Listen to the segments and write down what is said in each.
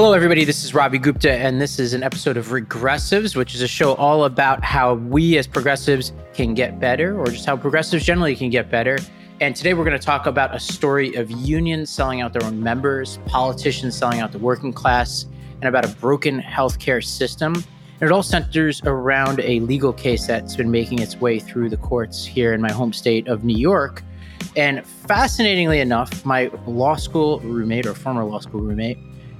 Hello, everybody. This is Ravi Gupta, and this is an episode of Regressives, which is a show all about how we as progressives can get better, or just how progressives generally can get better. And today we're going to talk about a story of unions selling out their own members, politicians selling out the working class, and about a broken healthcare system. And it all centers around a legal case that's been making its way through the courts here in my home state of New York. And fascinatingly enough, my law school roommate or former law school roommate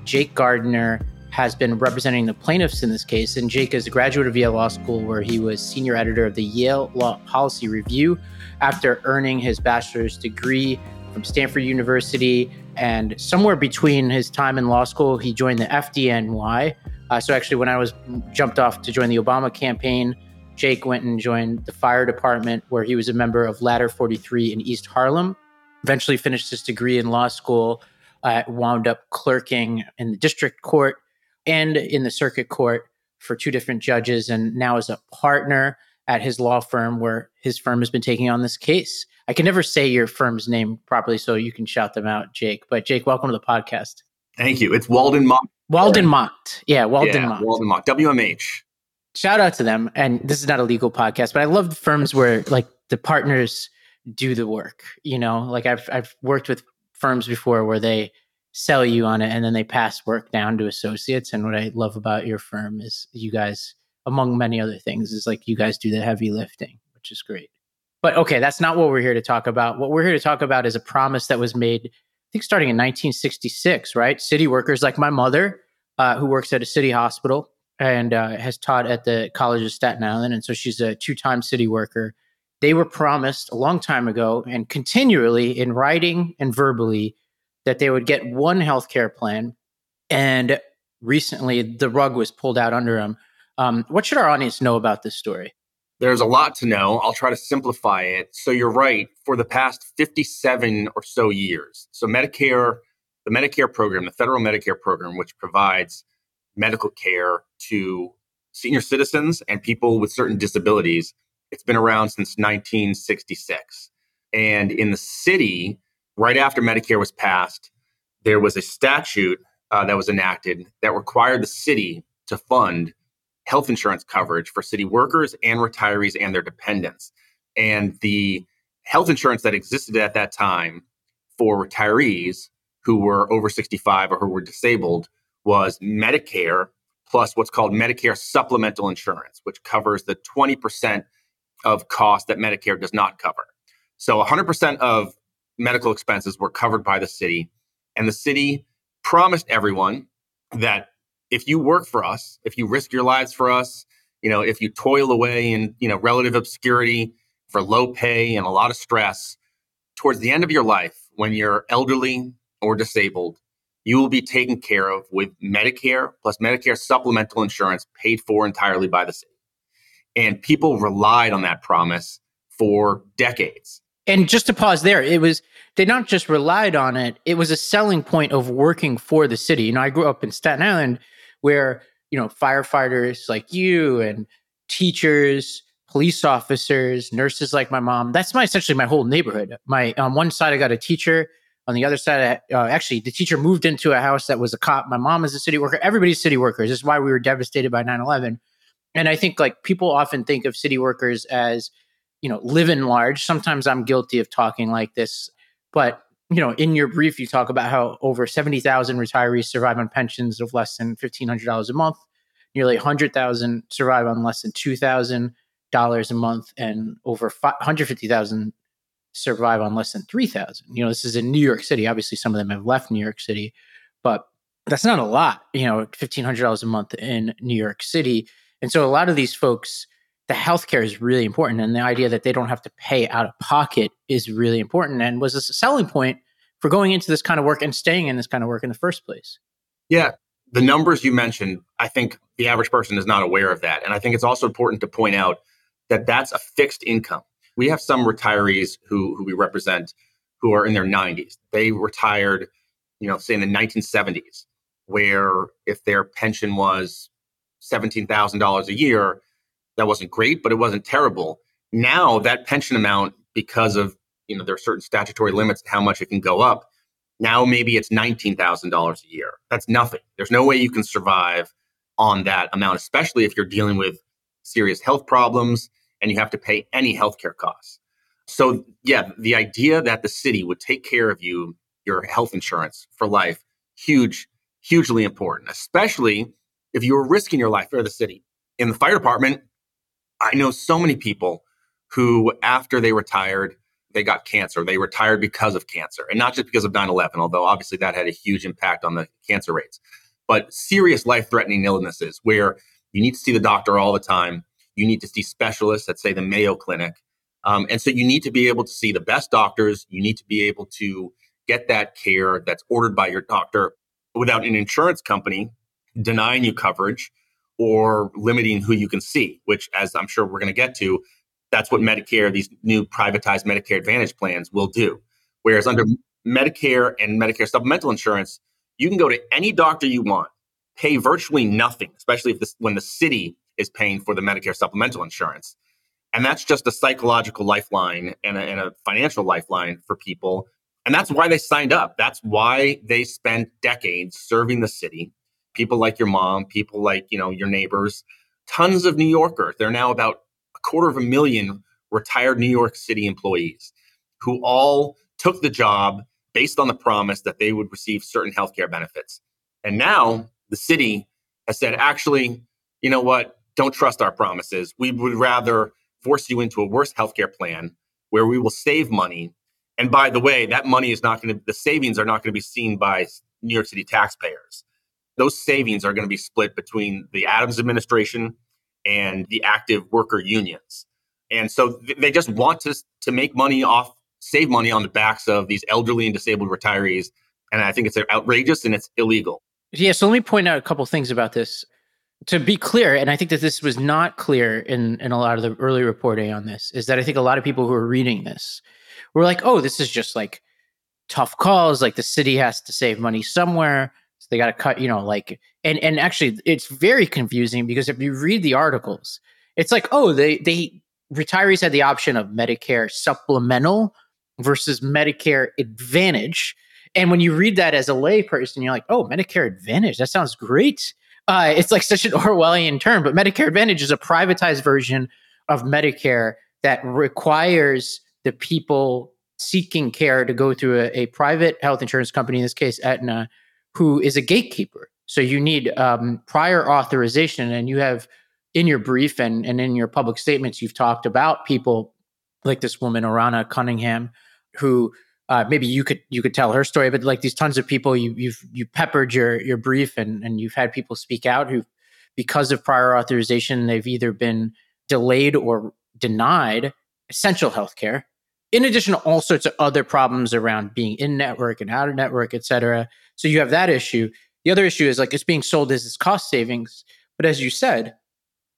Jake Gardener has been representing the plaintiffs in this case. And Jake is a graduate of Yale Law School, where he was senior editor of the Yale Law Policy Review after earning his bachelor's degree from Stanford University. And somewhere between his time in law school, he joined the FDNY. Uh, so actually, when I was jumped off to join the Obama campaign, Jake went and joined the fire department, where he was a member of Ladder 43 in East Harlem. Eventually, finished his degree in law school uh, wound up clerking in the district court and in the circuit court for two different judges, and now is a partner at his law firm where his firm has been taking on this case. I can never say your firm's name properly, so you can shout them out, Jake. But Jake, welcome to the podcast. Thank you. It's Walden Macht. Walden Macht. Yeah, Walden yeah, Macht. Walden Macht. WMH. Shout out to them. And this is not a legal podcast, but I love firms where like the partners do the work. You know, like I've I've worked with firms before where they sell you on it and then they pass work down to associates. And what I love about your firm is you guys, among many other things, is like you guys do the heavy lifting, which is great. But okay, that's not what we're here to talk about. What we're here to talk about is a promise that was made, I think, starting in 1966, right? City workers like my mother, uh, who works at a city hospital and uh, has taught at the College of Staten Island. And so she's a two time city worker they were promised a long time ago and continually in writing and verbally that they would get one healthcare plan. And recently the rug was pulled out under them. Um, what should our audience know about this story? There's a lot to know. I'll try to simplify it. So you're right. For the past 57 or so years, so Medicare, the Medicare program, the federal Medicare program, which provides medical care to senior citizens and people with certain disabilities, it's been around since 1966. And in the city, right after Medicare was passed, there was a statute uh, that was enacted that required the city to fund health insurance coverage for city workers and retirees and their dependents. And the health insurance that existed at that time for retirees who were over 65 or who were disabled was Medicare plus what's called Medicare supplemental insurance, which covers the 20% of cost that Medicare does not cover. So 100% of medical expenses were covered by the city. And the city promised everyone that if you work for us, if you risk your lives for us, you know, if you toil away in, you know, relative obscurity for low pay and a lot of stress, towards the end of your life, when you're elderly or disabled, you will be taken care of with Medicare plus Medicare supplemental insurance paid for entirely by the city. And people relied on that promise for decades. And just to pause there, it was they not just relied on it, it was a selling point of working for the city. You know, I grew up in Staten Island where, you know, firefighters like you and teachers, police officers, nurses like my mom, that's my essentially my whole neighborhood. My on one side I got a teacher, on the other side, uh, actually, the teacher moved into a house that was a cop. My mom is a city worker. Everybody's city workers. This is why we were devastated by 9 11 and I think like people often think of city workers as, you know, living large. Sometimes I'm guilty of talking like this, but you know, in your brief, you talk about how over 70,000 retirees survive on pensions of less than $1,500 a month. Nearly 100,000 survive on less than $2,000 a month, and over 150,000 survive on less than 3,000. You know, this is in New York City. Obviously, some of them have left New York City, but that's not a lot, you know, $1,500 a month in New York City. And so a lot of these folks, the healthcare is really important. And the idea that they don't have to pay out of pocket is really important and was a selling point for going into this kind of work and staying in this kind of work in the first place. Yeah. The numbers you mentioned, I think the average person is not aware of that. And I think it's also important to point out that that's a fixed income. We have some retirees who, who we represent who are in their 90s. They retired, you know, say in the 1970s, where if their pension was $17,000 a year, that wasn't great, but it wasn't terrible. Now that pension amount, because of, you know, there are certain statutory limits to how much it can go up, Now maybe it's $19,000 a year. That's nothing. There's no way you can survive on that amount, especially if you're dealing with serious health problems and you have to pay any healthcare costs. So, yeah, the idea that the city would take care of you, your health insurance for life, huge, hugely important, especially if you were risking your life for the city. In the fire department, I know so many people who, after they retired, they got cancer. They retired because of cancer, and not just because of 9 11, although obviously that had a huge impact on the cancer rates, but serious life threatening illnesses where you need to see the doctor all the time. You need to see specialists at, say, the Mayo Clinic. Um, and so you need to be able to see the best doctors. You need to be able to get that care that's ordered by your doctor without an insurance company denying you coverage or limiting who you can see, which, as I'm sure we're going to get to, that's what Medicare, these new privatized Medicare Advantage plans will do. Whereas under Medicare and Medicare supplemental insurance, you can go to any doctor you want, pay virtually nothing, especially if this, when the city is paying for the Medicare supplemental insurance. And that's just a psychological lifeline and a, and a financial lifeline for people. And that's why they signed up. That's why they spent decades serving the city. People like your mom, people like, you know, your neighbors, tons of New Yorkers. There are now about a quarter of a million retired New York City employees who all took the job based on the promise that they would receive certain healthcare benefits. And now the city has said, actually, you know what? Don't trust our promises. We would rather force you into a worse healthcare plan where we will save money. And by the way, that money is not going to, the savings are not going to be seen by New York City taxpayers. Those savings are going to be split between the Adams administration and the active worker unions. And so they just want to, to make money off, save money on the backs of these elderly and disabled retirees. And I think it's outrageous and it's illegal. Yeah. So let me point out a couple things about this. To be clear, and I think that this was not clear in, in a lot of the early reporting on this, is that I think a lot of people who are reading this were like, oh, this is just like tough calls. Like the city has to save money somewhere. They got to cut, you know, like, and, and actually it's very confusing because if you read the articles, it's like, oh, they, they, retirees had the option of Medicare supplemental versus Medicare Advantage. And when you read that as a layperson, you're like, oh, Medicare Advantage, that sounds great. Uh, it's like such an Orwellian term, but Medicare Advantage is a privatized version of Medicare that requires the people seeking care to go through a, a private health insurance company, in this case, Aetna, who is a gatekeeper. So you need um, prior authorization, and you have in your brief and, and in your public statements, you've talked about people like this woman, Orana Cunningham, who uh, maybe you could you could tell her story, but like these tons of people, you you've you peppered your your brief and and you've had people speak out who, because of prior authorization, they've either been delayed or denied essential health care. In addition to all sorts of other problems around being in network and out of network, et cetera. So you have that issue. The other issue is like it's being sold as its cost savings. But as you said,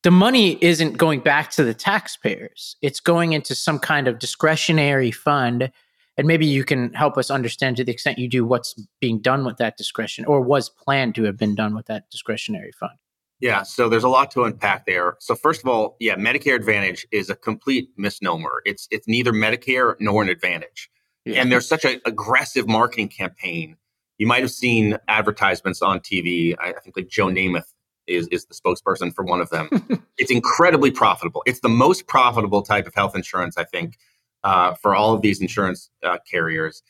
the money isn't going back to the taxpayers. It's going into some kind of discretionary fund. And maybe you can help us understand to the extent you do what's being done with that discretion or was planned to have been done with that discretionary fund. Yeah, so there's a lot to unpack there. So first of all, yeah, Medicare Advantage is a complete misnomer. It's it's neither Medicare nor an Advantage. Yeah. And there's such an aggressive marketing campaign. You might have seen advertisements on TV. I think like Joe Namath is, is the spokesperson for one of them. it's incredibly profitable. It's the most profitable type of health insurance, I think, uh, for all of these insurance uh, carriers.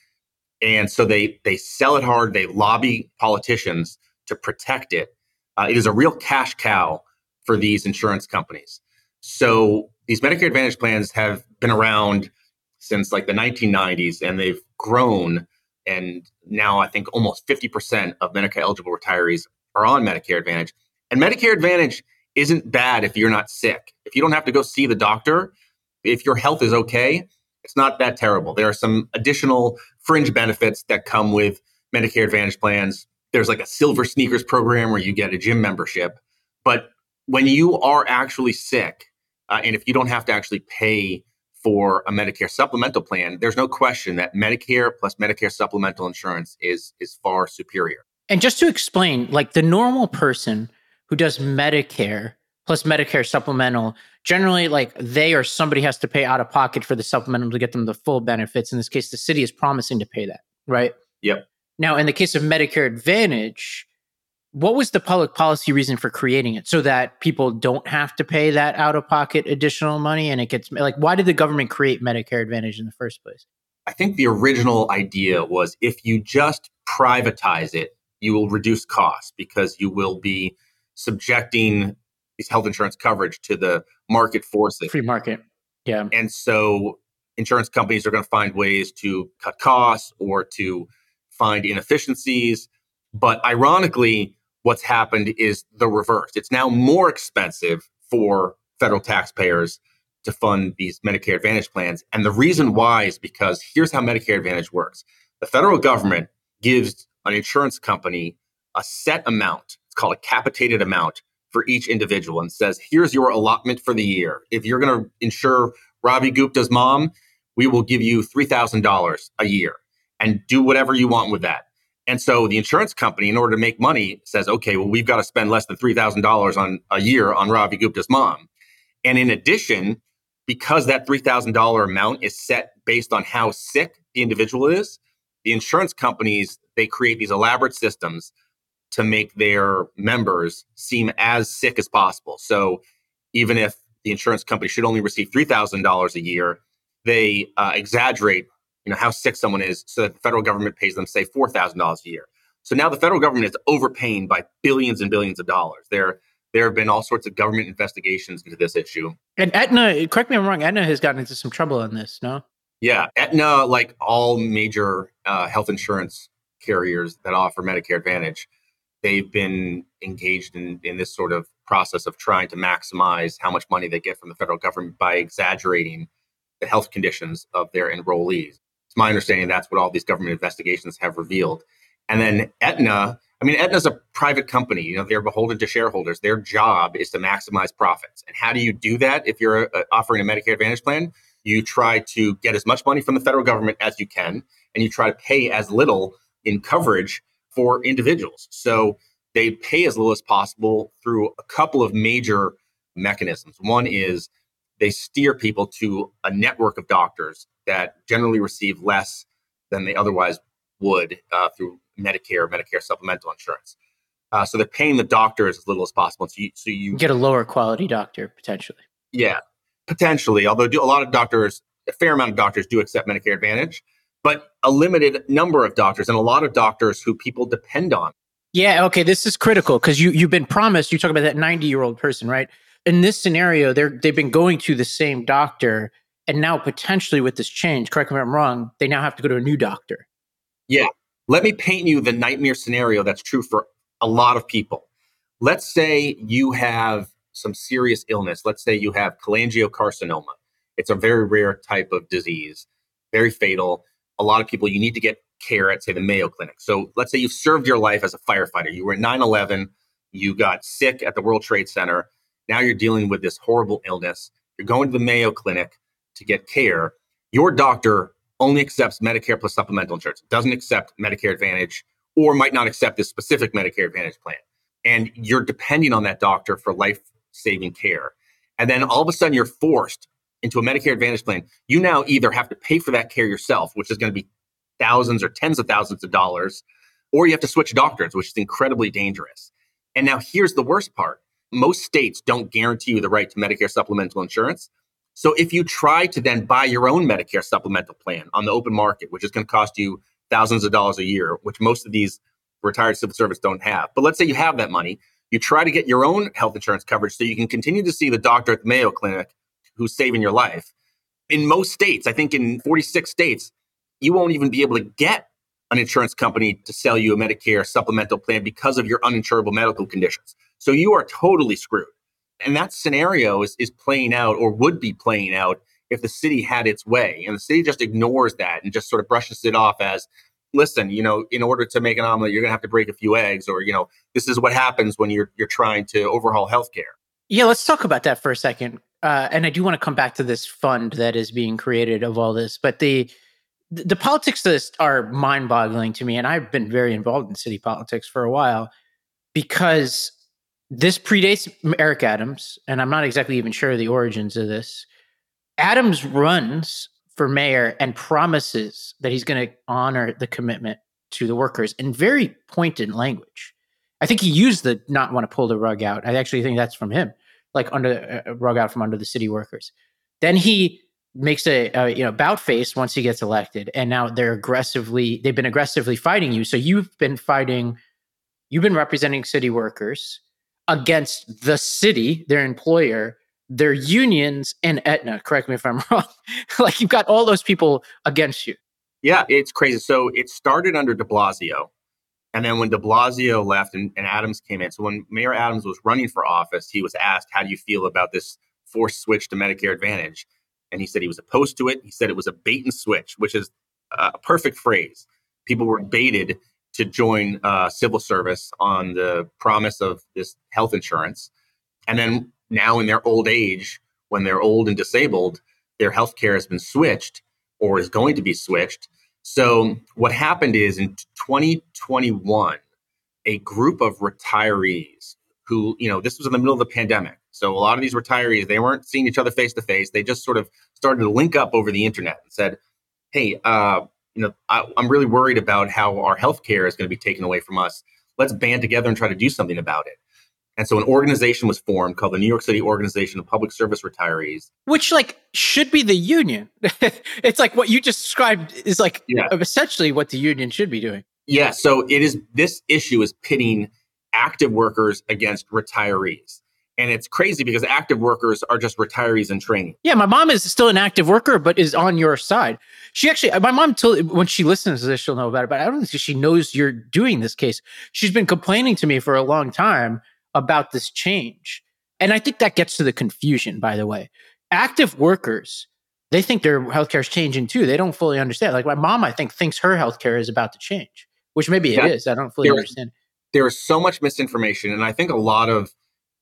And so they they sell it hard. They lobby politicians to protect it. Uh, it is a real cash cow for these insurance companies. So these Medicare Advantage plans have been around since like the 1990s, and they've grown. And now I think almost 50% of Medicare eligible retirees are on Medicare Advantage. And Medicare Advantage isn't bad if you're not sick. If you don't have to go see the doctor, if your health is okay, it's not that terrible. There are some additional fringe benefits that come with Medicare Advantage plans. There's like a silver sneakers program where you get a gym membership. But when you are actually sick, uh, and if you don't have to actually pay for a Medicare supplemental plan, there's no question that Medicare plus Medicare supplemental insurance is is far superior. And just to explain, like the normal person who does Medicare plus Medicare supplemental, generally like they or somebody has to pay out of pocket for the supplemental to get them the full benefits. In this case, the city is promising to pay that, right? Yep. Now, in the case of Medicare Advantage, what was the public policy reason for creating it? So that people don't have to pay that out of pocket additional money and it gets like why did the government create medicare advantage in the first place? I think the original idea was if you just privatize it you will reduce costs because you will be subjecting these health insurance coverage to the market forces. Free market. Yeah. And so insurance companies are going to find ways to cut costs or to find inefficiencies. But ironically what's happened is the reverse. It's now more expensive for federal taxpayers to fund these Medicare Advantage plans. And the reason why is because here's how Medicare Advantage works the federal government gives an insurance company a set amount, it's called a capitated amount for each individual, and says, here's your allotment for the year. If you're going to insure Ravi Gupta's mom, we will give you $3,000 a year and do whatever you want with that. And so the insurance company, in order to make money, says, okay, well, we've got to spend less than $3,000 on a year on Ravi Gupta's mom. And in addition, because that $3,000 amount is set based on how sick the individual is, the insurance companies, they create these elaborate systems to make their members seem as sick as possible. So even if the insurance company should only receive $3,000 a year, they uh, exaggerate you know how sick someone is so that the federal government pays them say $4000 a year. So now the federal government is overpaying by billions and billions of dollars. There there have been all sorts of government investigations into this issue. And aetna correct me if i'm wrong aetna has gotten into some trouble on this no? Yeah aetna like all major uh, health insurance carriers that offer medicare advantage they've been engaged in, in this sort of process of trying to maximize how much money they get from the federal government by exaggerating the health conditions of their enrollees it's my understanding that's what all these government investigations have revealed. And then Aetna, I mean, Aetna's a private company. You know, they're beholden to shareholders. Their job is to maximize profits. And how do you do that if you're uh, offering a Medicare Advantage plan? You try to get as much money from the federal government as you can, and you try to pay as little in coverage for individuals. So they pay as little as possible through a couple of major mechanisms. One is they steer people to a network of doctors that generally receive less than they otherwise would uh, through Medicare, or Medicare supplemental insurance. Uh, so they're paying the doctors as little as possible. So you, so you get a lower quality doctor potentially. Yeah, potentially. Although do, a lot of doctors, a fair amount of doctors do accept Medicare Advantage, but a limited number of doctors and a lot of doctors who people depend on. Yeah. Okay. This is critical because you you've been promised. You talk about that ninety year old person, right? in this scenario, they're they've been going to the same doctor, and now potentially with this change, correct me if I'm wrong, they now have to go to a new doctor. Yeah. Let me paint you the nightmare scenario that's true for a lot of people. Let's say you have some serious illness. Let's say you have cholangiocarcinoma. It's a very rare type of disease, very fatal. A lot of people, you need to get care at, say, the Mayo Clinic. So let's say you've served your life as a firefighter. You were at 9 11, you got sick at the World Trade Center, now you're dealing with this horrible illness. You're going to the Mayo Clinic to get care. Your doctor only accepts Medicare plus supplemental insurance, doesn't accept Medicare Advantage, or might not accept this specific Medicare Advantage plan. And you're depending on that doctor for life saving care. And then all of a sudden, you're forced into a Medicare Advantage plan. You now either have to pay for that care yourself, which is going to be thousands or tens of thousands of dollars, or you have to switch doctors, which is incredibly dangerous. And now here's the worst part most states don't guarantee you the right to Medicare supplemental insurance. So if you try to then buy your own Medicare supplemental plan on the open market, which is going to cost you thousands of dollars a year, which most of these retired civil service don't have. But let's say you have that money, you try to get your own health insurance coverage so you can continue to see the doctor at the Mayo Clinic who's saving your life. In most states, I think in 46 states, you won't even be able to get an insurance company to sell you a Medicare supplemental plan because of your uninsurable medical conditions. So you are totally screwed. And that scenario is, is playing out or would be playing out if the city had its way. And the city just ignores that and just sort of brushes it off as, listen, you know, in order to make an omelet, you're going to have to break a few eggs, or, you know, this is what happens when you're, you're trying to overhaul healthcare. Yeah, let's talk about that for a second. Uh, and I do want to come back to this fund that is being created of all this, but the the politics of this are mind boggling to me. And I've been very involved in city politics for a while because this predates Eric Adams, and I'm not exactly even sure the origins of this. Adams runs for mayor and promises that he's going to honor the commitment to the workers in very pointed language. I think he used the not want to pull the rug out. I actually think that's from him, like under uh, rug out from under the city workers. Then he makes a, a you know bout face once he gets elected, and now they're aggressively they've been aggressively fighting you. So you've been fighting, you've been representing city workers against the city, their employer, their unions, and Aetna. Correct me if I'm wrong. like you've got all those people against you. Yeah, it's crazy. So it started under De Blasio. And then when De Blasio left and, and, Adams came in, so when Mayor Adams was running for office, he was asked, How do you feel about this forced switch to Medicare Advantage? And he said he was opposed to it. He said it was a bait and switch, which is a perfect phrase. People were baited to join uh, civil service on the promise of this health insurance. And then now, in their old age, when they're old and disabled, their health care has been switched or is going to be switched. So, what happened is in 2021, a group of retirees who, you know, this was in the middle of the pandemic. So, a lot of these retirees, they weren't seeing each other face to face. They just sort of started to link up over the internet and said, Hey, uh, you know, I, I'm really worried about how our health care is going to be taken away from us. Let's band together and try to do something about it. And so an organization was formed called the New York City Organization of Public Service Retirees. Which like should be the union. it's like what you just described is like yeah. essentially what the union should be doing. Yeah. So it is this issue is pitting active workers against retirees. And it's crazy because active workers are just retirees in training. Yeah, my mom is still an active worker, but is on your side. She actually, my mom told when she listens to this, she'll know about it. But I don't think she knows you're doing this case. She's been complaining to me for a long time about this change. And I think that gets to the confusion, by the way. Active workers, they think their healthcare is changing too. They don't fully understand. Like my mom, I think, thinks her healthcare is about to change, which maybe it is. I don't fully there, understand. There is so much misinformation. And I think a lot of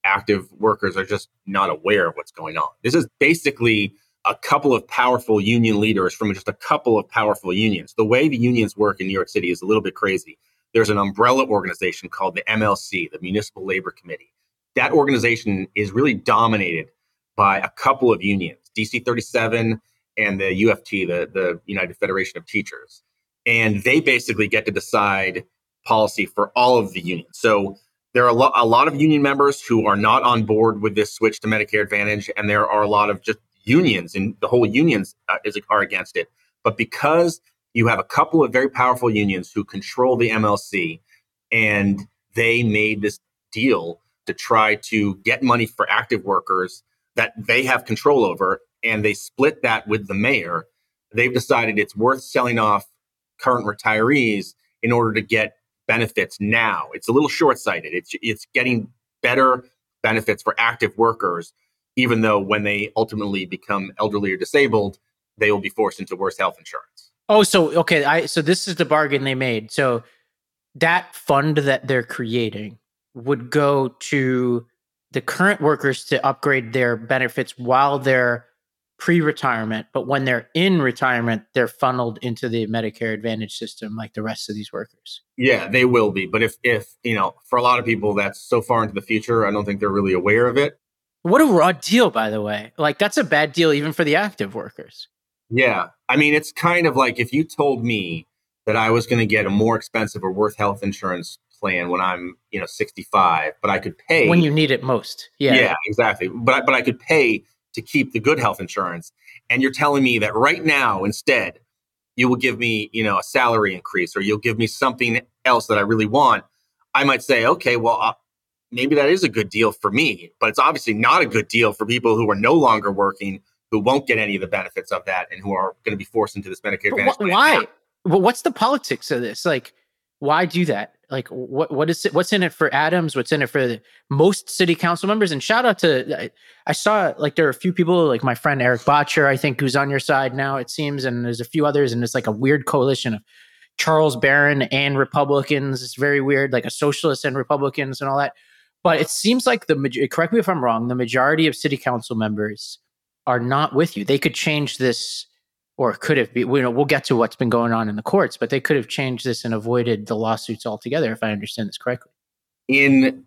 active workers are just not aware of what's going on. This is basically a couple of powerful union leaders from just a couple of powerful unions. The way the unions work in New York City is a little bit crazy there's an umbrella organization called the MLC, the Municipal Labor Committee. That organization is really dominated by a couple of unions, DC 37 and the UFT, the, the United Federation of Teachers. And they basically get to decide policy for all of the unions. So there are a, lo- a lot of union members who are not on board with this switch to Medicare Advantage, and there are a lot of just unions, and the whole unions uh, is, are against it. But because you have a couple of very powerful unions who control the MLC, and they made this deal to try to get money for active workers that they have control over, and they split that with the mayor. They've decided it's worth selling off current retirees in order to get benefits now. It's a little short sighted. It's, it's getting better benefits for active workers, even though when they ultimately become elderly or disabled, they will be forced into worse health insurance. Oh, so okay, I so this is the bargain they made. So that fund that they're creating would go to the current workers to upgrade their benefits while they're pre-retirement, but when they're in retirement, they're funneled into the Medicare Advantage system like the rest of these workers. Yeah, they will be. But if if, you know, for a lot of people that's so far into the future, I don't think they're really aware of it. What a raw deal, by the way. Like that's a bad deal even for the active workers. Yeah. I mean, it's kind of like if you told me that I was going to get a more expensive or worth health insurance plan when I'm, you know, 65, but I could pay when you need it most. Yeah. Yeah, exactly. But I, but I could pay to keep the good health insurance. And you're telling me that right now instead you will give me, you know, a salary increase or you'll give me something else that I really want. I might say, okay, well, uh, maybe that is a good deal for me, but it's obviously not a good deal for people who are no longer working who won't get any of the benefits of that and who are going to be forced into this Medicare Advantage. Wh- why? Well, what's the politics of this? Like, why do that? Like, what what is it? What's in it for Adams? What's in it for the, most city council members? And shout out to I, I, saw like there are a few people like my friend Erik Bottcher, I think, who's on your side now. It seems, and there's a few others, and it's like a weird coalition of Charles Barron and Republicans. It's very weird, like a socialist and Republicans and all that. But it seems like the correct me if I'm wrong. The majority of city council members are not with you. They could change this, or could have been. You know, we'll get to what's been going on in the courts, but they could have changed this and avoided the lawsuits altogether, if I understand this correctly. In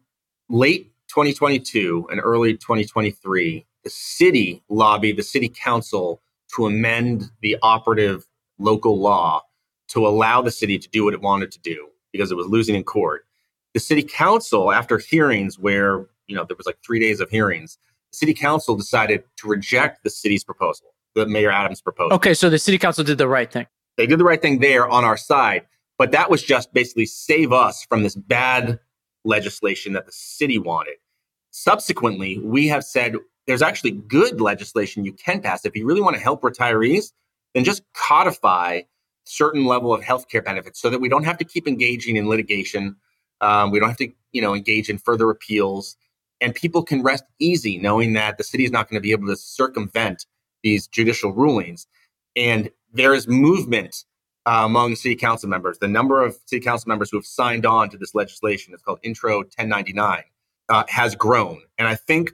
late 2022 and early 2023, the city lobbied the city council to amend the operative local law to allow the city to do what it wanted to do because it was losing in court. The city council, after hearings where, you know, there was like three days of hearings, the city council decided to reject the city's proposal, the Mayor Adams proposal. Okay, so the city council did the right thing. They did the right thing there on our side, but that was just basically save us from this bad legislation that the city wanted. Subsequently, we have said there's actually good legislation you can pass if you really want to help retirees, then just codify certain level of healthcare benefits so that we don't have to keep engaging in litigation. Um, we don't have to, you know, engage in further appeals, and people can rest easy knowing that the city is not going to be able to circumvent these judicial rulings. And there is movement uh, among city council members. The number of city council members who have signed on to this legislation, it's called Intro 1099, uh, has grown. And I think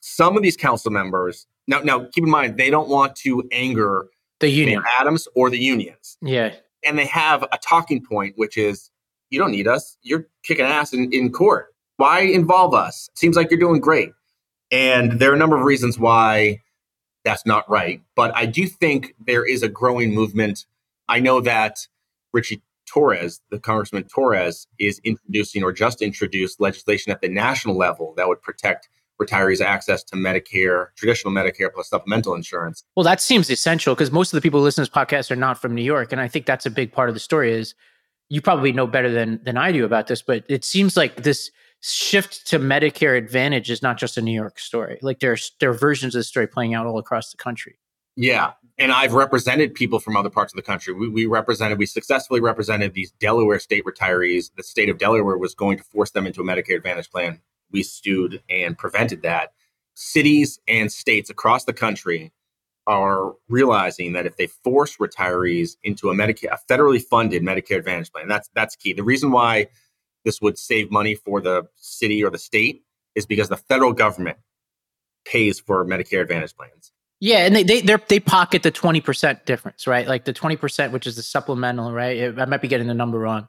some of these council members now, now keep in mind they don't want to anger the union, Adams, or the unions. Yeah, and they have a talking point, which is, "You don't need us. You're kicking ass in, in court. Why involve us? Seems like you're doing great." And there are a number of reasons why that's not right. But I do think there is a growing movement. I know that Richie Torres, the Congressman Torres, is introducing or just introduced legislation at the national level that would protect retirees access to Medicare, traditional Medicare plus supplemental insurance. Well, that seems essential because most of the people who listen to this podcast are not from New York. And I think that's a big part of the story is you probably know better than than I do about this, but it seems like this shift to Medicare Advantage is not just a New York story. Like there's there are versions of the story playing out all across the country. Yeah. And I've represented people from other parts of the country. We, we represented, we successfully represented these Delaware state retirees. The state of Delaware was going to force them into a Medicare Advantage plan we stewed and prevented that. Cities and states across the country are realizing that if they force retirees into a Medicare, a federally funded Medicare Advantage plan, that's that's key. The reason why this would save money for the city or the state is because the federal government pays for Medicare Advantage plans. Yeah, and they they they pocket the twenty percent difference, right? Like the twenty percent, which is the supplemental, right? I might be getting the number wrong,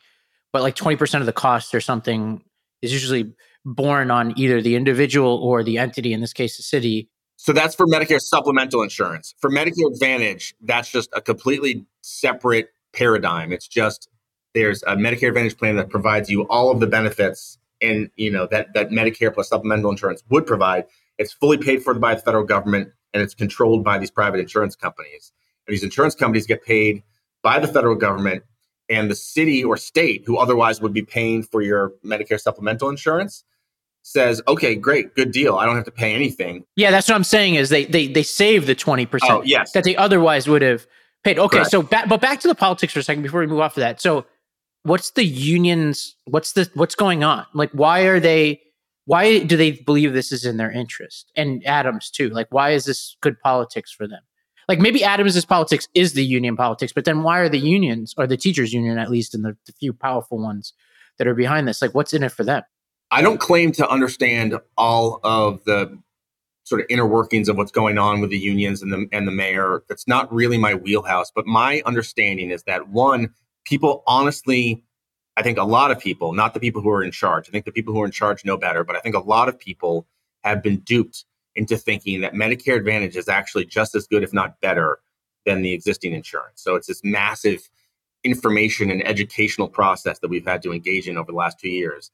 but like twenty percent of the cost or something is usually borne on either the individual or the entity, in this case, the city. So that's for Medicare supplemental insurance. For Medicare Advantage, that's just a completely separate paradigm. It's just there's a Medicare Advantage plan that provides you all of the benefits and you know that that Medicare plus supplemental insurance would provide. It's fully paid for by the federal government and it's controlled by these private insurance companies. And these insurance companies get paid by the federal government and the city or state who otherwise would be paying for your Medicare supplemental insurance says, okay, great, good deal. I don't have to pay anything. Yeah, that's what I'm saying is they they they save the 20% oh, yes. that they otherwise would have paid. Okay, Correct. so back but back to the politics for a second before we move off of that. So what's the unions what's the what's going on? Like why are they why do they believe this is in their interest? And Adams too. Like why is this good politics for them? Like maybe Adams's politics is the union politics, but then why are the unions or the teachers union at least and the, the few powerful ones that are behind this? Like what's in it for them? I don't claim to understand all of the sort of inner workings of what's going on with the unions and the and the mayor. That's not really my wheelhouse. But my understanding is that one, people honestly, I think a lot of people, not the people who are in charge. I think the people who are in charge know better, but I think a lot of people have been duped into thinking that Medicare Advantage is actually just as good, if not better, than the existing insurance. So it's this massive information and educational process that we've had to engage in over the last two years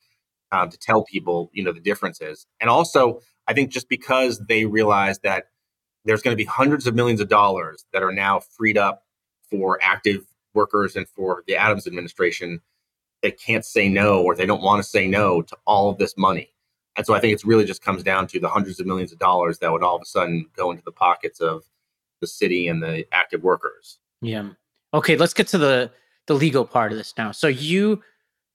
um, to tell people, you know, the differences. And also, I think just because they realize that there's going to be hundreds of millions of dollars that are now freed up for active workers and for the Adams administration, they can't say no or they don't want to say no to all of this money. And so I think it's really just comes down to the hundreds of millions of dollars that would all of a sudden go into the pockets of the city and the active workers. Yeah. Okay, let's get to the the legal part of this now. So you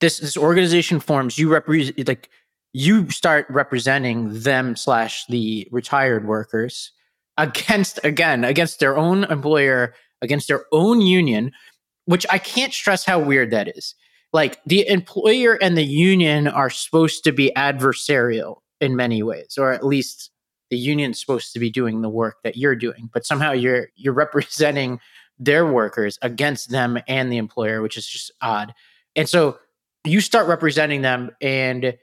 this this organization forms you represent like you start representing them slash the retired workers against again against their own employer against their own union which i can't stress how weird that is like the employer and the union are supposed to be adversarial in many ways or at least the union's supposed to be doing the work that you're doing but somehow you're you're representing their workers against them and the employer which is just odd and so you start representing them and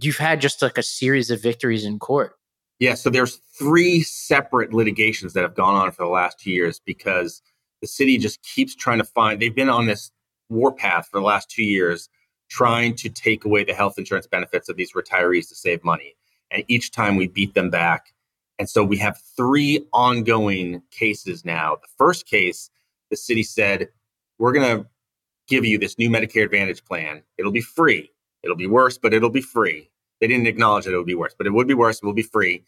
you've had just like a series of victories in court. Yeah, so there's three separate litigations that have gone on for the last two years because the city just keeps trying to find they've been on this warpath for the last two years trying to take away the health insurance benefits of these retirees to save money. And each time we beat them back. And so we have three ongoing cases now. The first case, the city said, we're going to give you this new Medicare Advantage plan. It'll be free. It'll be worse, but it'll be free. They didn't acknowledge that it would be worse, but it would be worse. It will be free.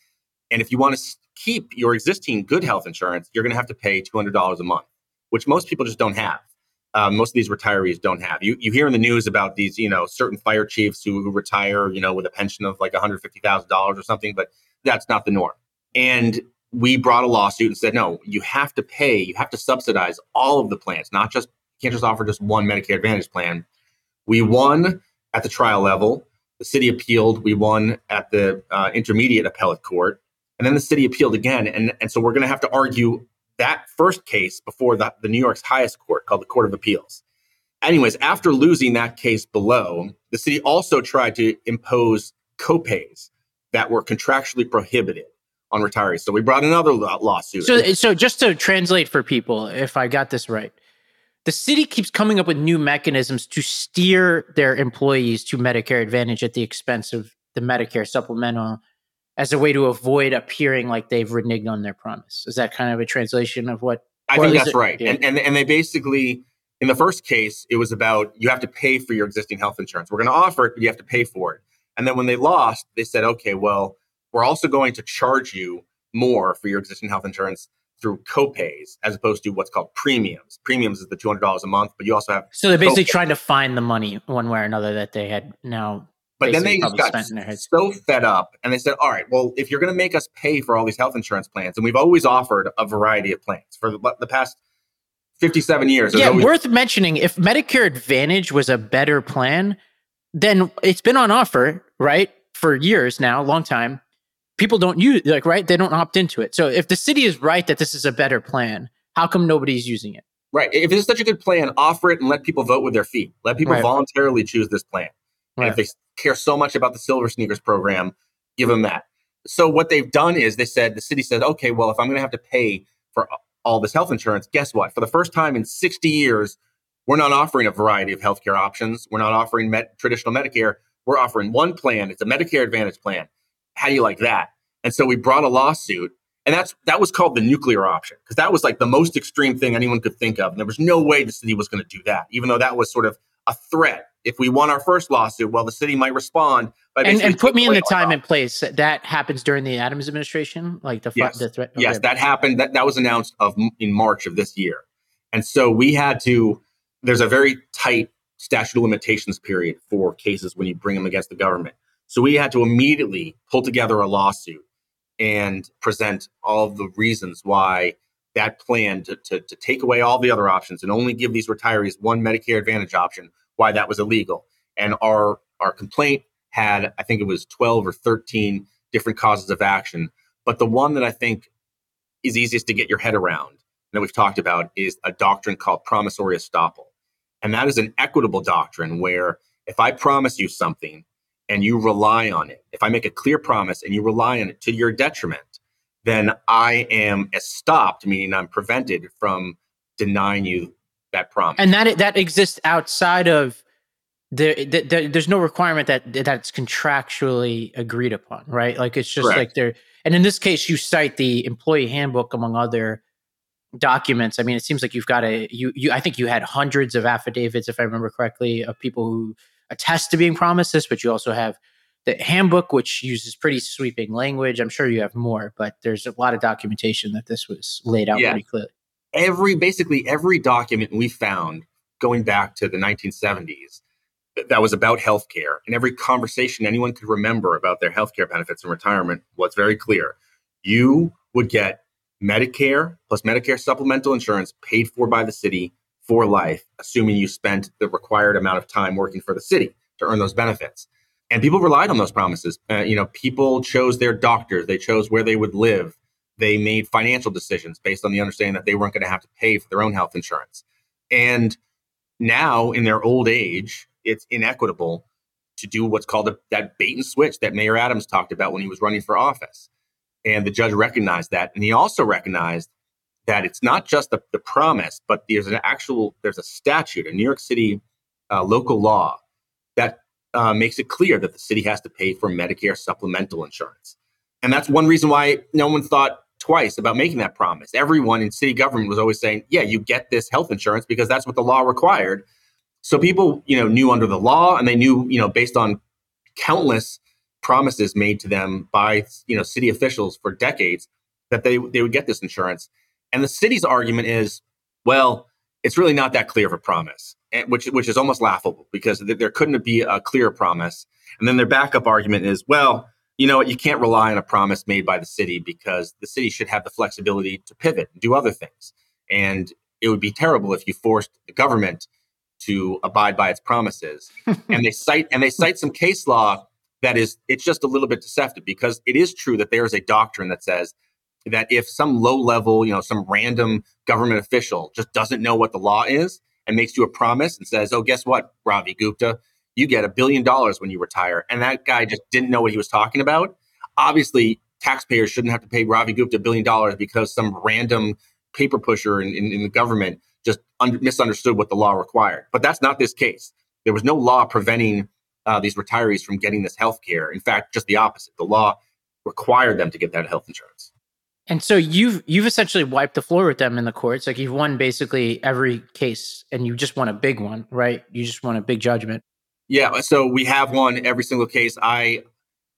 And if you want to keep your existing good health insurance, you're going to have to pay $200 a month, which most people just don't have. Um, most of these retirees don't have. You you hear in the news about these, you know, certain fire chiefs who, who retire, you know, with a pension of like $150,000 or something, but that's not the norm. And we brought a lawsuit and said, no, you have to pay, you have to subsidize all of the plans, not just you can't just offer just one Medicare Advantage plan. We won at the trial level. The city appealed. We won at the uh, intermediate appellate court, and then the city appealed again. And and so we're going to have to argue that first case before the, the New York's highest court called the Court of Appeals. Anyways, after losing that case below, the city also tried to impose copays that were contractually prohibited on retirees. So we brought another lawsuit. So, so just to translate for people, if I got this right, the city keeps coming up with new mechanisms to steer their employees to Medicare Advantage at the expense of the Medicare supplemental as a way to avoid appearing like they've reneged on their promise. Is that kind of a translation of what? I think that's it, right. Yeah. And, and and they basically in the first case it was about you have to pay for your existing health insurance. We're going to offer it, but you have to pay for it. And then when they lost, they said, okay, well, we're also going to charge you more for your existing health insurance through copays as opposed to what's called premiums. Premiums is the two hundred dollars a month, but you also have so they're basically trying to find the money one way or another that they had now but then they just got so fed up and they said, all right, well, if you're going to make us pay for all these health insurance plans, and we've always offered a variety of plans for the, the past 57 years. Yeah, always- worth mentioning if Medicare Advantage was a better plan, then it's been on offer, right? For years now, long time. People don't use like right, they don't opt into it. So if the city is right that this is a better plan, how come nobody's using it? Right. If it's such a good plan, offer it and let people vote with their feet. Let people right. voluntarily choose this plan. Right. If they care so much about the Silver Sneakers program, give them that. So what they've done is they said the city said, okay, well, if I'm going to have to pay for all this health insurance, guess what? For the first time in 60 years, we're not offering a variety of healthcare options. We're not offering med- traditional Medicare. We're offering one plan. It's a Medicare Advantage plan. How do you like that? And so we brought a lawsuit, and that's that was called the nuclear option because that was like the most extreme thing anyone could think of. And there was no way the city was going to do that, even though that was sort of a threat if we won our first lawsuit, well, the city might respond. and, and put me in the time and place that happens during the Adams administration, like the, yes. the threat. Okay. Yes, that happened. That that was announced of in March of this year, and so we had to. There's a very tight statute of limitations period for cases when you bring them against the government. So we had to immediately pull together a lawsuit and present all the reasons why that plan to, to, to take away all the other options and only give these retirees one Medicare Advantage option why that was illegal. And our our complaint had, I think it was 12 or 13 different causes of action. But the one that I think is easiest to get your head around that we've talked about is a doctrine called promissory estoppel. And that is an equitable doctrine where if I promise you something and you rely on it, if I make a clear promise and you rely on it to your detriment, then I am stopped, meaning I'm prevented from denying you that promise. And that that exists outside of the, the, the, there's no requirement that that's contractually agreed upon, right? Like it's just Correct. like there. And in this case, you cite the employee handbook among other documents. I mean, it seems like you've got a you you. I think you had hundreds of affidavits, if I remember correctly, of people who attest to being promised this. But you also have the handbook, which uses pretty sweeping language. I'm sure you have more, but there's a lot of documentation that this was laid out yeah. pretty clearly every basically every document we found going back to the 1970s that was about healthcare and every conversation anyone could remember about their healthcare benefits and retirement was very clear. You would get Medicare plus Medicare supplemental insurance paid for by the city for life, assuming you spent the required amount of time working for the city to earn those benefits. And people relied on those promises. Uh, you know, people chose their doctors, they chose where they would live, they made financial decisions based on the understanding that they weren't going to have to pay for their own health insurance. And now, in their old age, it's inequitable to do what's called a, that bait and switch that Mayor Adams talked about when he was running for office. And the judge recognized that. And he also recognized that it's not just the, the promise, but there's an actual there's a statute, a New York City uh, local law uh, makes it clear that the city has to pay for Medicare supplemental insurance, and that's one reason why no one thought twice about making that promise. Everyone in city government was always saying, "Yeah, you get this health insurance because that's what the law required." So people, you know, knew under the law, and they knew, you know, based on countless promises made to them by, you know, city officials for decades that they they would get this insurance. And the city's argument is, well, it's really not that clear of a promise, which which is almost laughable because there couldn't be a clear promise. And then their backup argument is, well, you know what, you can't rely on a promise made by the city because the city should have the flexibility to pivot and do other things. And it would be terrible if you forced the government to abide by its promises. and they cite and they cite some case law that is it's just a little bit deceptive because it is true that there is a doctrine that says that if some low level, you know, some random government official just doesn't know what the law is and makes you a promise and says, "Oh, guess what, Ravi Gupta, you get a billion dollars when you retire," and that guy just didn't know what he was talking about. Obviously, taxpayers shouldn't have to pay Ravi Gupta a billion dollars because some random paper pusher in, in, in the government just un- misunderstood what the law required. But that's not this case. There was no law preventing uh, these retirees from getting this health care. In fact, just the opposite. The law required them to get that health insurance. And so you've you've essentially wiped the floor with them in the courts. Like you've won basically every case, and you just won a big one, right? You just won a big judgment. Yeah. So we have won every single case. I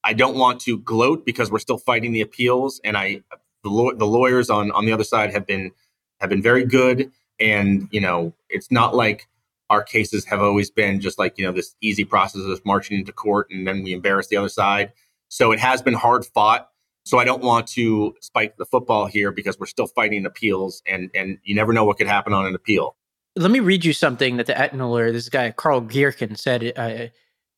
I don't want to gloat because we're still fighting the appeals, and I the, law, the lawyers on on the other side have been have been very good and, you know, it's not like our cases have always been just like, you know, this easy process of marching into court and then we embarrass the other side. So it has been hard fought. So I don't want to spike the football here because we're still fighting appeals and and you never know what could happen on an appeal. Let me read you something that the lawyer, this guy Carl Gierken, said uh,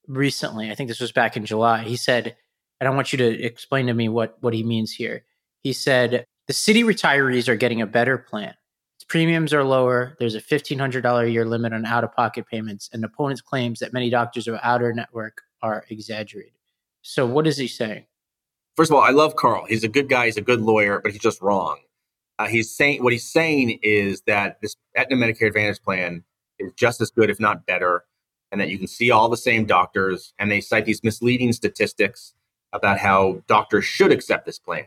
recently. I think this was back in July. He said, and I want you to explain to me what what he means here. He said the city retirees are getting a better plan Its premiums are lower. There's a $1,500 a year limit on out of pocket payments, and opponents' claims that many doctors are outer network are exaggerated. So, what is he saying? First of all, I love Carl. He's a good guy. He's a good lawyer, but he's just wrong. Uh, he's saying what he's saying is that this Aetna Medicare Advantage plan is just as good, if not better, and that you can see all the same doctors. And they cite these misleading statistics about how doctors should accept this plan,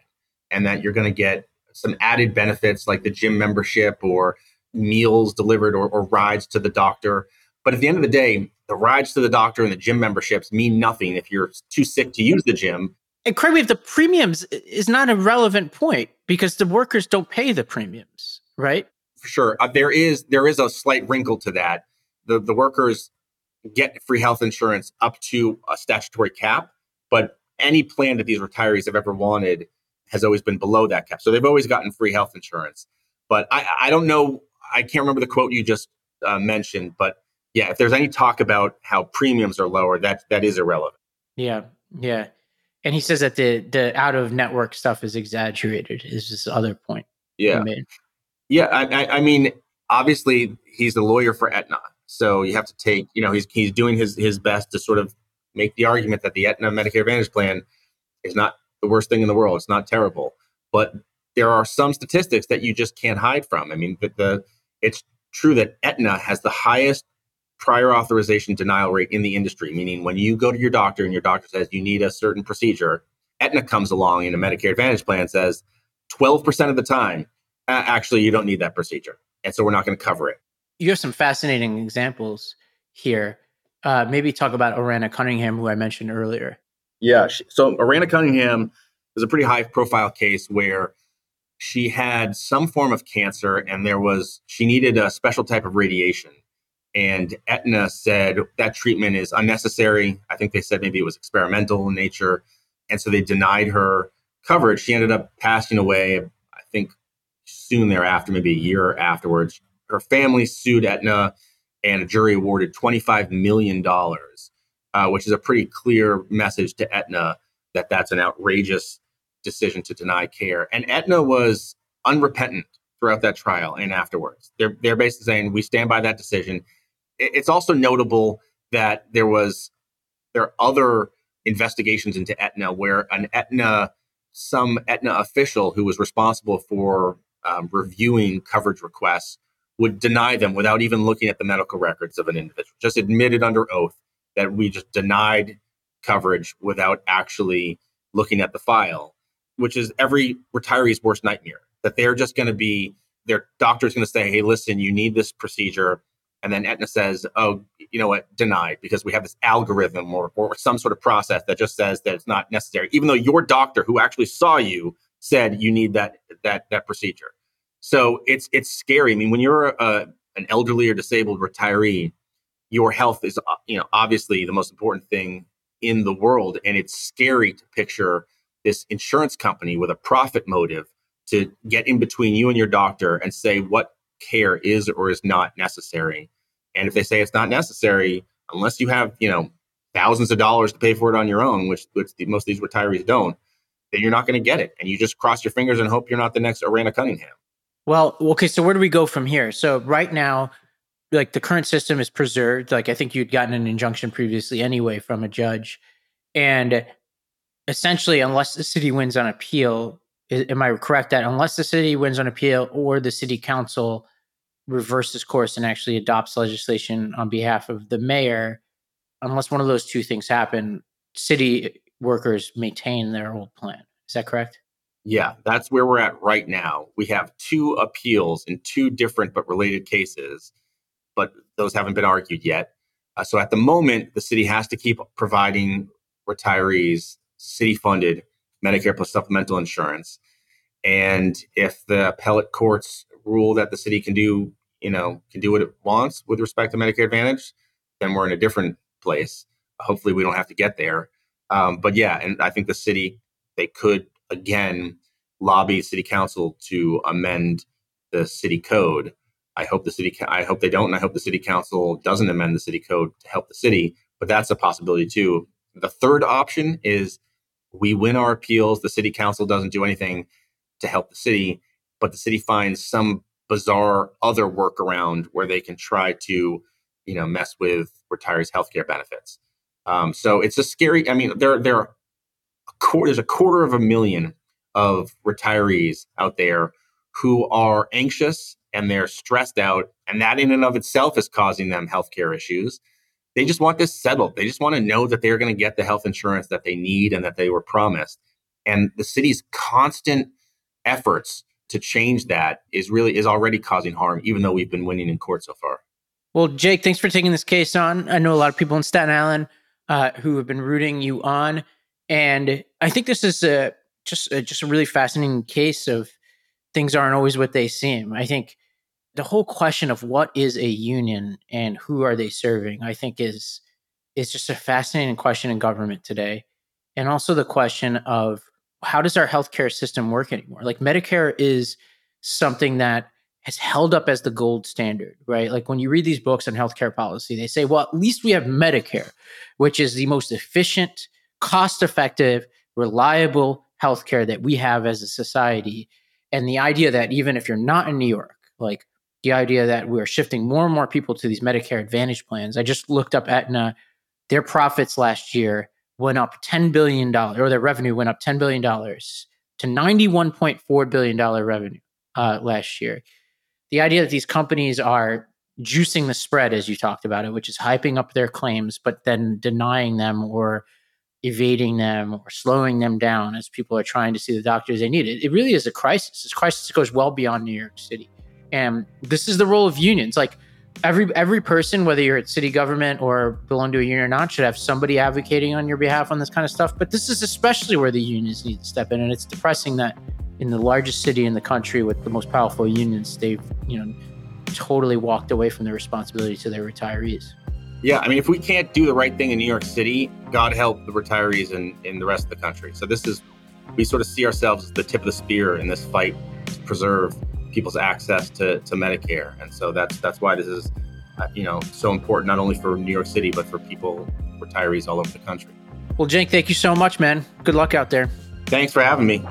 and that you're going to get some added benefits like the gym membership or meals delivered or, or rides to the doctor. But at the end of the day, the rides to the doctor and the gym memberships mean nothing if you're too sick to use the gym. And Craig, we have the premiums is not a relevant point because the workers don't pay the premiums, right? For sure, uh, there is there is a slight wrinkle to that. The the workers get free health insurance up to a statutory cap, but any plan that these retirees have ever wanted has always been below that cap. So they've always gotten free health insurance. But I, I don't know. I can't remember the quote you just uh, mentioned. But yeah, if there's any talk about how premiums are lower, that that is irrelevant. Yeah, yeah. And he says that the the out of network stuff is exaggerated. Is this other point? Yeah, yeah. I, I, I mean, obviously he's the lawyer for Aetna, so you have to take. You know, he's he's doing his his best to sort of make the argument that the Aetna Medicare Advantage plan is not the worst thing in the world. It's not terrible, but there are some statistics that you just can't hide from. I mean, the, the it's true that Aetna has the highest prior authorization denial rate in the industry, meaning when you go to your doctor and your doctor says you need a certain procedure, Aetna comes along in a Medicare Advantage plan says 12% of the time, uh, actually, you don't need that procedure. And so we're not going to cover it. You have some fascinating examples here. Uh, maybe talk about Orrana Cunningham, who I mentioned earlier. Yeah. She, so Orrana Cunningham was a pretty high profile case where she had some form of cancer and there was, she needed a special type of radiation. And Aetna said that treatment is unnecessary. I think they said maybe it was experimental in nature. And so they denied her coverage. She ended up passing away, I think, soon thereafter, maybe a year afterwards. Her family sued Aetna and a jury awarded $25 million uh, which is a pretty clear message to Aetna that that's an outrageous decision to deny care. And Aetna was unrepentant throughout that trial and afterwards. They're, they're basically saying, we stand by that decision. It's also notable that there was there are other investigations into Aetna where an Aetna some Aetna official who was responsible for um, reviewing coverage requests would deny them without even looking at the medical records of an individual, just admitted under oath that we just denied coverage without actually looking at the file, which is every retiree's worst nightmare. That they're just going to be, their doctor's going to say, hey, listen, you need this procedure. And then Aetna says, oh, you know what, denied because we have this algorithm or, or some sort of process that just says that it's not necessary, even though your doctor who actually saw you said you need that that that procedure. So it's it's scary. I mean, when you're a, an elderly or disabled retiree, your health is uh, you know obviously the most important thing in the world, and it's scary to picture this insurance company with a profit motive to get in between you and your doctor and say what care is or is not necessary. And if they say it's not necessary, unless you have, you know, thousands of dollars to pay for it on your own, which, which the, most of these retirees don't, then you're not going to get it. And you just cross your fingers and hope you're not the next Arianna Cunningham. Well, okay. So where do we go from here? So right now, like the current system is preserved. Like I think you'd gotten an injunction previously anyway from a judge. And essentially, unless the city wins on appeal, am I correct that unless the city wins on appeal or the city council reverses course and actually adopts legislation on behalf of the mayor, unless one of those two things happen, city workers maintain their old plan. Is that correct? Yeah, that's where we're at right now. We have two appeals in two different but related cases, but those haven't been argued yet. Uh, so at the moment, the city has to keep providing retirees city funded Medicare plus supplemental insurance. And if the appellate courts rule that the city can do, you know, can do what it wants with respect to Medicare Advantage, then we're in a different place. Hopefully, we don't have to get there. Um, but yeah, and I think the city they could again lobby city council to amend the city code. I hope the city. I hope they don't, and I hope the city council doesn't amend the city code to help the city. But that's a possibility too. The third option is we win our appeals. The city council doesn't do anything to help the city, but the city finds some bizarre other workaround where they can try to, you know, mess with retirees' healthcare benefits. Um, so it's a scary. I mean, there there are a there's a quarter of a million of retirees out there who are anxious and they're stressed out, and that in and of itself is causing them healthcare issues. They just want this settled. They just want to know that they're going to get the health insurance that they need and that they were promised. And the city's constant efforts to change that is really is already causing harm, even though we've been winning in court so far. Well, Jake, thanks for taking this case on. I know a lot of people in Staten Island uh, who have been rooting you on, and I think this is a just a, just a really fascinating case of things aren't always what they seem. I think the whole question of what is a union and who are they serving, I think is is just a fascinating question in government today. And also the question of how does our healthcare system work anymore? Like Medicare is something that has held up as the gold standard, right? Like when you read these books on healthcare policy, they say, well, at least we have Medicare, which is the most efficient, cost effective, reliable healthcare that we have as a society. And the idea that even if you're not in New York, like the idea that we're shifting more and more people to these Medicare Advantage plans. I just looked up Aetna, their profits last year went up $10 billion, or their revenue went up $10 billion to $91.4 billion revenue uh, last year. The idea that these companies are juicing the spread, as you talked about it, which is hyping up their claims, but then denying them or evading them or slowing them down as people are trying to see the doctors they need. It, it really is a crisis. This crisis goes well beyond New York City. And this is the role of unions. Like every every person, whether you're at city government or belong to a union or not, should have somebody advocating on your behalf on this kind of stuff. But this is especially where the unions need to step in. And it's depressing that in the largest city in the country with the most powerful unions, they've, you know, totally walked away from their responsibility to their retirees. Yeah, I mean, if we can't do the right thing in New York City, God help the retirees in, in the rest of the country. So this is, we sort of see ourselves as the tip of the spear in this fight to preserve people's access to, to Medicare. And so that's that's why this is, uh, you know, so important not only for New York City but for people, retirees all over the country. Well, Jake, thank you so much, man. Good luck out there. Thanks for having me.